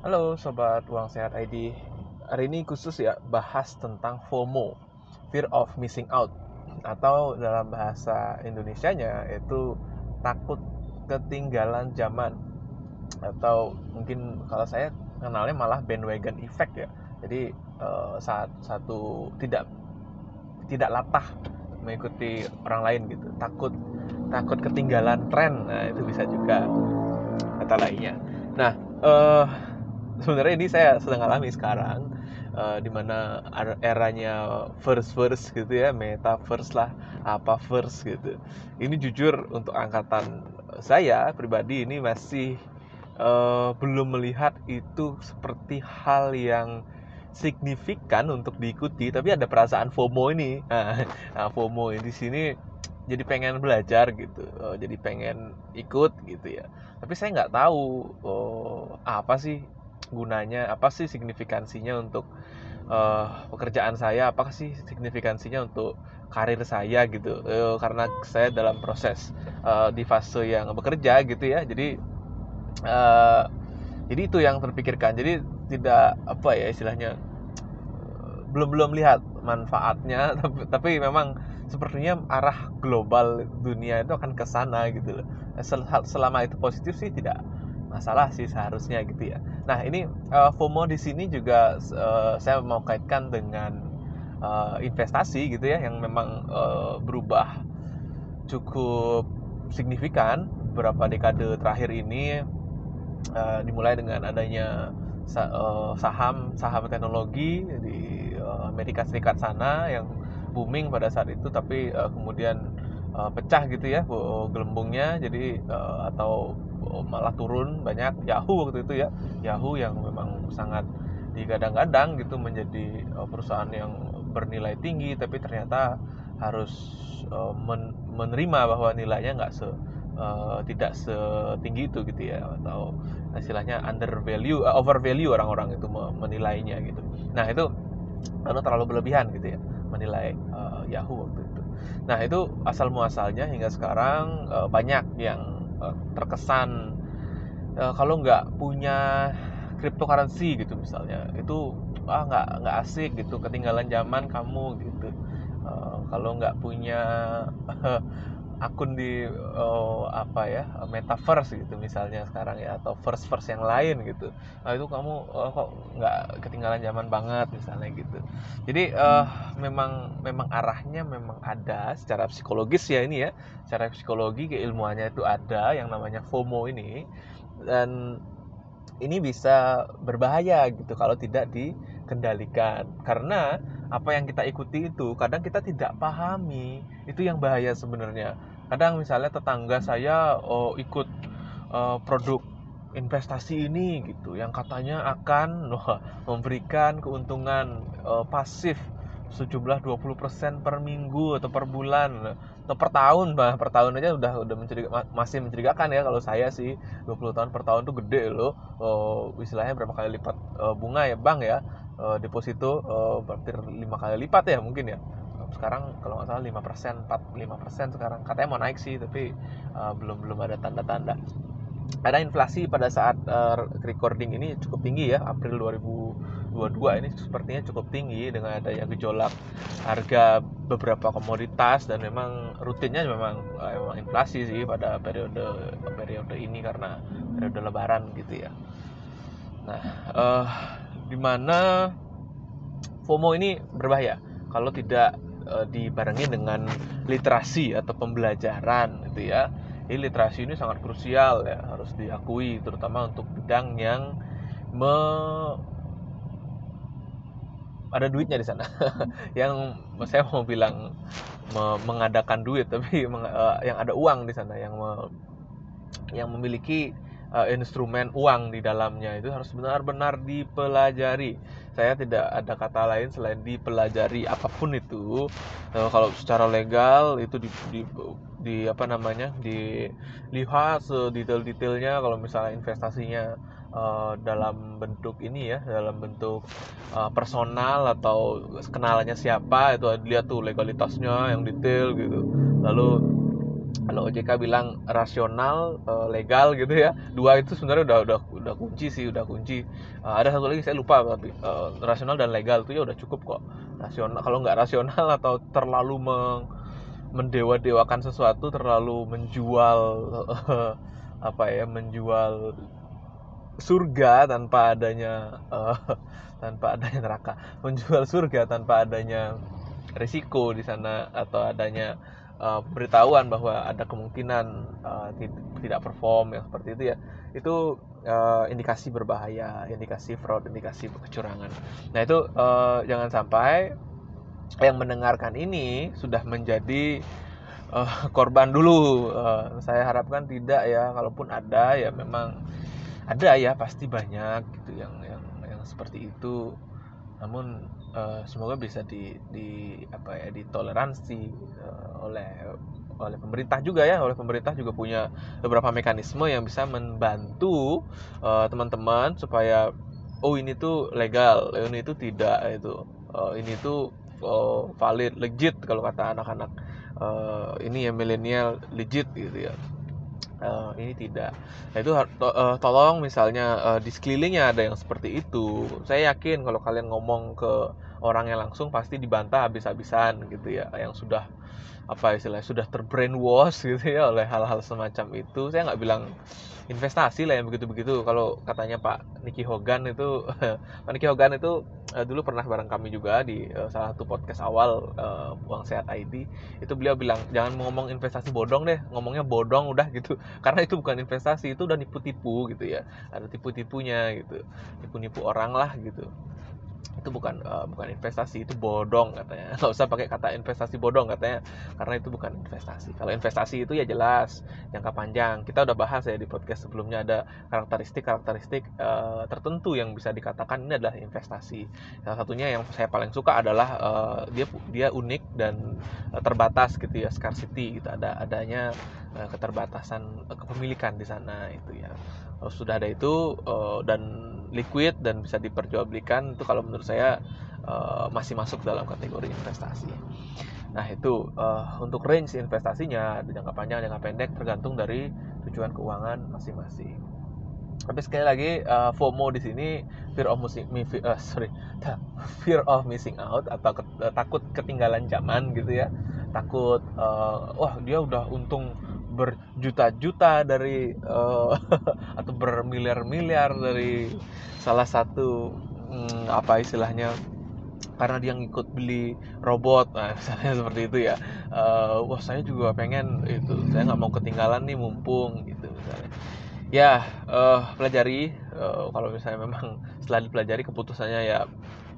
Halo Sobat Uang Sehat ID Hari ini khusus ya bahas tentang FOMO Fear of Missing Out. Atau dalam bahasa Indonesianya itu takut ketinggalan zaman. Atau mungkin kalau saya kenalnya malah bandwagon effect ya. Jadi eh, saat satu tidak tidak latah mengikuti orang lain gitu. Takut takut ketinggalan tren. Nah itu bisa juga kata lainnya. Nah, eh, sebenarnya ini saya sedang alami sekarang uh, di mana eranya first first gitu ya metaverse lah apa first gitu. Ini jujur untuk angkatan saya pribadi ini masih uh, belum melihat itu seperti hal yang signifikan untuk diikuti tapi ada perasaan FOMO ini. Nah, FOMO ini di sini jadi pengen belajar gitu uh, jadi pengen ikut gitu ya. Tapi saya nggak tahu oh, apa sih gunanya apa sih signifikansinya untuk uh, pekerjaan saya? Apakah sih signifikansinya untuk karir saya gitu? Uh, karena saya dalam proses uh, di fase yang bekerja gitu ya. Jadi uh, jadi itu yang terpikirkan. Jadi tidak apa ya istilahnya belum belum lihat manfaatnya. Tapi, tapi memang sepertinya arah global dunia itu akan ke sana gitu. Selama itu positif sih tidak masalah sih seharusnya gitu ya. Nah ini uh, FOMO di sini juga uh, saya mau kaitkan dengan uh, investasi gitu ya yang memang uh, berubah cukup signifikan beberapa dekade terakhir ini uh, dimulai dengan adanya saham saham teknologi di Amerika Serikat sana yang booming pada saat itu tapi kemudian pecah gitu ya gelembungnya jadi atau malah turun banyak Yahoo waktu itu ya Yahoo yang memang sangat digadang-gadang gitu menjadi uh, perusahaan yang bernilai tinggi tapi ternyata harus uh, men menerima bahwa nilainya nggak se uh, tidak setinggi itu gitu ya atau istilahnya under value uh, over value orang-orang itu menilainya gitu nah itu karena terlalu berlebihan gitu ya menilai uh, Yahoo waktu itu. Nah itu asal muasalnya hingga sekarang uh, banyak yang uh, terkesan uh, kalau nggak punya cryptocurrency gitu misalnya itu ah nggak nggak asik gitu ketinggalan zaman kamu gitu. Uh, kalau nggak punya akun di oh, apa ya metaverse gitu misalnya sekarang ya atau first first yang lain gitu. Nah itu kamu oh, kok nggak ketinggalan zaman banget misalnya gitu. Jadi uh, memang memang arahnya memang ada secara psikologis ya ini ya. Secara psikologi keilmuannya itu ada yang namanya FOMO ini. Dan ini bisa berbahaya gitu kalau tidak dikendalikan. Karena apa yang kita ikuti itu kadang kita tidak pahami. Itu yang bahaya sebenarnya kadang misalnya tetangga saya oh, ikut uh, produk investasi ini gitu yang katanya akan oh, memberikan keuntungan uh, pasif sejumlah 20% per minggu atau per bulan. Atau per tahun bah per tahun aja udah udah mencuriga, masih mencurigakan ya kalau saya sih. 20 tahun per tahun tuh gede loh. Oh, istilahnya berapa kali lipat uh, bunga ya bang ya. Uh, deposito uh, berarti lima kali lipat ya mungkin ya sekarang kalau nggak salah lima persen empat lima persen sekarang. Katanya mau naik sih tapi uh, belum belum ada tanda-tanda. Ada inflasi pada saat uh, recording ini cukup tinggi ya. April 2022 ini sepertinya cukup tinggi dengan adanya gejolak harga beberapa komoditas dan memang rutinnya memang uh, memang inflasi sih pada periode periode ini karena periode lebaran gitu ya. Nah uh, di mana FOMO ini berbahaya kalau tidak e, dibarengi dengan literasi atau pembelajaran gitu ya. Ini literasi ini sangat krusial ya, harus diakui terutama untuk bidang yang me ada duitnya di sana. yang saya mau bilang me mengadakan duit tapi meng, uh, yang ada uang di sana yang me, yang memiliki uh, instrumen uang di dalamnya itu harus benar-benar dipelajari. Saya tidak ada kata lain selain dipelajari apa pun itu. Uh, kalau secara legal itu di, di, di apa namanya dilihat sedetail-detailnya kalau misalnya investasinya uh, dalam bentuk ini ya dalam bentuk uh, personal atau kenalannya siapa itu lihat tuh legalitasnya yang detail gitu lalu kalau OJK bilang rasional uh, legal gitu ya dua itu sebenarnya udah udah udah kunci sih udah kunci. Uh, ada satu lagi saya lupa tapi uh, rasional dan legal itu ya udah cukup kok. Rasional kalau nggak rasional atau terlalu meng, mendewa-dewakan sesuatu terlalu menjual uh, apa ya menjual surga tanpa adanya uh, tanpa adanya neraka. Menjual surga tanpa adanya risiko di sana atau adanya uh, bahwa ada kemungkinan uh, tidak perform yang seperti itu ya itu uh, indikasi berbahaya indikasi fraud indikasi kecurangan. Nah itu uh, jangan sampai yang mendengarkan ini sudah menjadi uh, korban dulu. Uh, saya harapkan tidak ya kalaupun ada ya memang ada ya pasti banyak gitu yang yang yang seperti itu. Namun uh, semoga bisa di, di apa ya ditoleransi uh, oleh oleh pemerintah juga ya. Oleh pemerintah juga punya beberapa mekanisme yang bisa membantu uh, teman-teman supaya oh ini tuh legal ini itu tidak itu uh, ini tuh uh, valid legit kalau kata anak-anak uh, ini ya milenial legit gitu ya uh, ini tidak. Nah, itu uh, tolong misalnya uh, di sekelilingnya ada yang seperti itu. Saya yakin kalau kalian ngomong ke orang yang langsung pasti dibantah habis-habisan gitu ya, yang sudah apa istilahnya sudah terbrainwash gitu ya oleh hal-hal semacam itu. Saya nggak bilang investasi lah yang begitu-begitu. Kalau katanya Pak Niki Hogan itu, Pak Niki Hogan itu uh, dulu pernah bareng kami juga di uh, salah satu podcast awal uh, Uang Sehat ID. Itu beliau bilang jangan ngomong investasi bodong deh, ngomongnya bodong udah gitu. Karena itu bukan investasi, itu udah nipu-tipu gitu ya. Ada tipu-tipunya gitu, nipu-nipu orang lah gitu itu bukan uh, bukan investasi itu bodong katanya. Nggak usah pakai kata investasi bodong katanya karena itu bukan investasi. Kalau investasi itu ya jelas jangka panjang. Kita udah bahas ya di podcast sebelumnya ada karakteristik karakteristik uh, tertentu yang bisa dikatakan ini adalah investasi. Salah satunya yang saya paling suka adalah uh, dia dia unik dan uh, terbatas gitu ya scarcity gitu. Ada adanya uh, keterbatasan uh, kepemilikan di sana itu ya. Kalau sudah ada itu uh, dan liquid dan bisa diperjualbelikan itu kalau menurut saya uh, masih masuk dalam kategori investasi. Nah itu uh, untuk range investasinya di jangka panjang, jangka pendek tergantung dari tujuan keuangan masing-masing. Tapi sekali lagi uh, FOMO di sini fear of missing, uh, sorry, fear of missing out atau ke, uh, takut ketinggalan zaman gitu ya, takut uh, wah dia udah untung berjuta-juta dari uh, atau bermiliar-miliar dari salah satu hmm, apa istilahnya karena dia ngikut beli robot. Nah misalnya seperti itu ya. Uh, wah saya juga pengen itu. Saya nggak mau ketinggalan nih mumpung gitu misalnya. Ya uh, pelajari. Uh, kalau misalnya memang setelah dipelajari keputusannya ya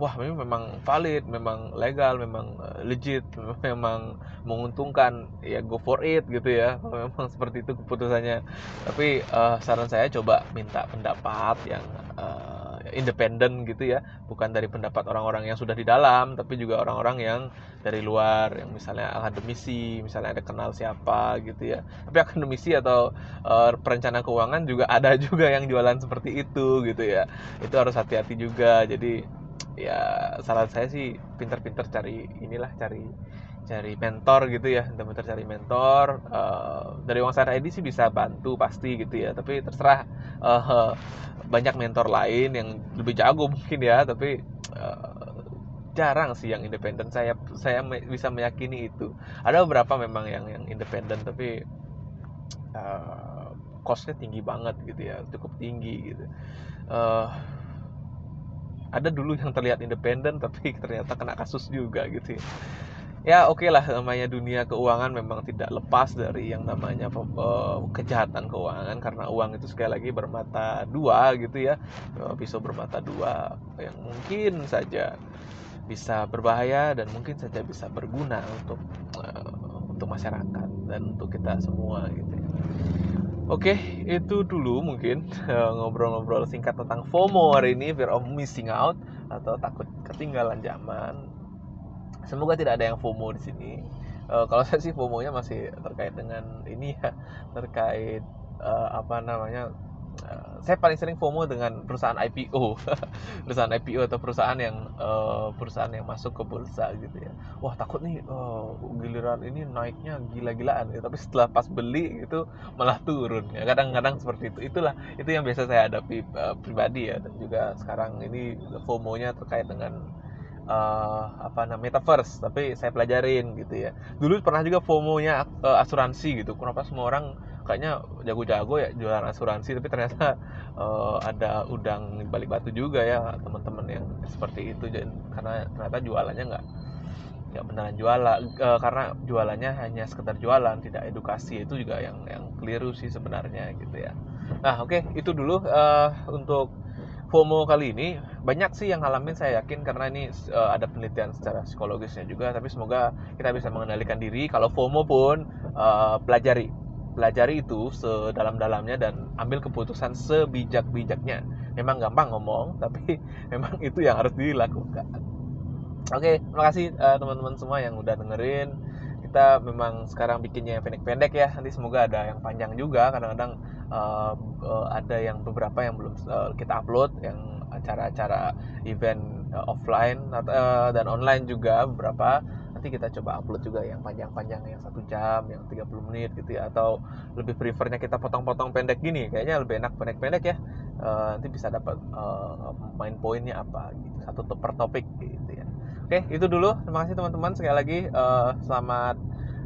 wah ini memang valid memang legal memang uh, legit memang menguntungkan ya go for it gitu ya. Memang seperti itu keputusannya. Tapi uh, saran saya coba minta pendapat yang uh, independen gitu ya. Bukan dari pendapat orang-orang yang sudah di dalam tapi juga orang-orang yang dari luar. Yang misalnya akademisi misalnya ada kenal siapa gitu ya. Tapi akademisi atau uh, perencana keuangan juga ada juga yang jualan seperti itu gitu ya. Itu harus hati-hati juga. Jadi ya saran saya sih pinter-pinter cari inilah cari cari mentor gitu ya pinter-pinter cari mentor. Uh, dari uang saya ID sih bisa bantu pasti gitu ya tapi terserah uh, banyak mentor lain yang lebih jago mungkin ya tapi uh, jarang sih yang independen. Saya saya bisa meyakini itu. Ada beberapa memang yang yang independen tapi uh, costnya tinggi banget gitu ya cukup tinggi gitu. Uh, ada dulu yang terlihat independen tapi ternyata kena kasus juga gitu ya ya oke okay lah namanya dunia keuangan memang tidak lepas dari yang namanya uh, kejahatan keuangan karena uang itu sekali lagi bermata dua gitu ya uh, pisau bermata dua yang mungkin saja bisa berbahaya dan mungkin saja bisa berguna untuk uh, untuk masyarakat dan untuk kita semua gitu ya. Oke, itu dulu mungkin ngobrol-ngobrol singkat tentang FOMO hari ini, fear of missing out atau takut ketinggalan zaman. Semoga tidak ada yang FOMO di sini. Uh, kalau saya sih FOMO-nya masih terkait dengan ini ya terkait uh, apa namanya saya paling sering FOMO dengan perusahaan IPO perusahaan IPO atau perusahaan yang uh, perusahaan yang masuk ke bursa gitu ya. Wah takut nih uh, giliran ini naiknya gila-gilaan ya tapi setelah pas beli itu malah turun ya. Kadang-kadang seperti itu. Itulah itu yang biasa saya hadapi uh, pribadi ya. Dan juga sekarang ini FOMO-nya terkait dengan uh, apa namanya metaverse. Tapi saya pelajarin gitu ya. Dulu pernah juga FOMO-nya uh, asuransi gitu. Kenapa semua orang kayaknya jago-jago ya jualan asuransi tapi ternyata uh, ada udang balik batu juga ya teman-teman yang seperti itu. Dan karena ternyata jualannya nggak nggak beneran jualan uh, karena jualannya hanya sekedar jualan tidak edukasi itu juga yang yang keliru sih sebenarnya gitu ya. Nah oke okay, itu dulu uh, untuk FOMO kali ini. Banyak sih yang ngalamin saya yakin karena ini uh, ada penelitian secara psikologisnya juga. Tapi semoga kita bisa mengendalikan diri. Kalau FOMO pun uh, pelajari pelajari itu sedalam-dalamnya dan ambil keputusan sebijak-bijaknya. Memang gampang ngomong tapi memang itu yang harus dilakukan. Oke terima kasih uh, teman-teman semua yang udah dengerin. Kita memang sekarang bikinnya pendek-pendek ya. Nanti semoga ada yang panjang juga. Kadang-kadang uh, uh, ada yang beberapa yang belum uh, kita upload yang acara-acara event uh, offline uh, dan online juga beberapa nanti kita coba upload juga yang panjang-panjang yang satu jam yang 30 menit gitu ya. Atau lebih prefernya kita potong-potong pendek gini kayaknya lebih enak pendek-pendek ya. Uh, nanti bisa dapat uh, main poinnya apa gitu satu per topik gitu ya. Oke itu dulu. Terima kasih teman-teman. Sekali lagi uh, selamat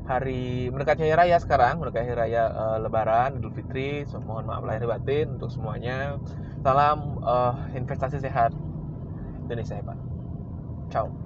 hari mendekati hari raya sekarang mendekati hari raya uh, lebaran idul fitri. So, mohon maaf lahir batin untuk semuanya. Salam uh, investasi sehat Indonesia hebat ciao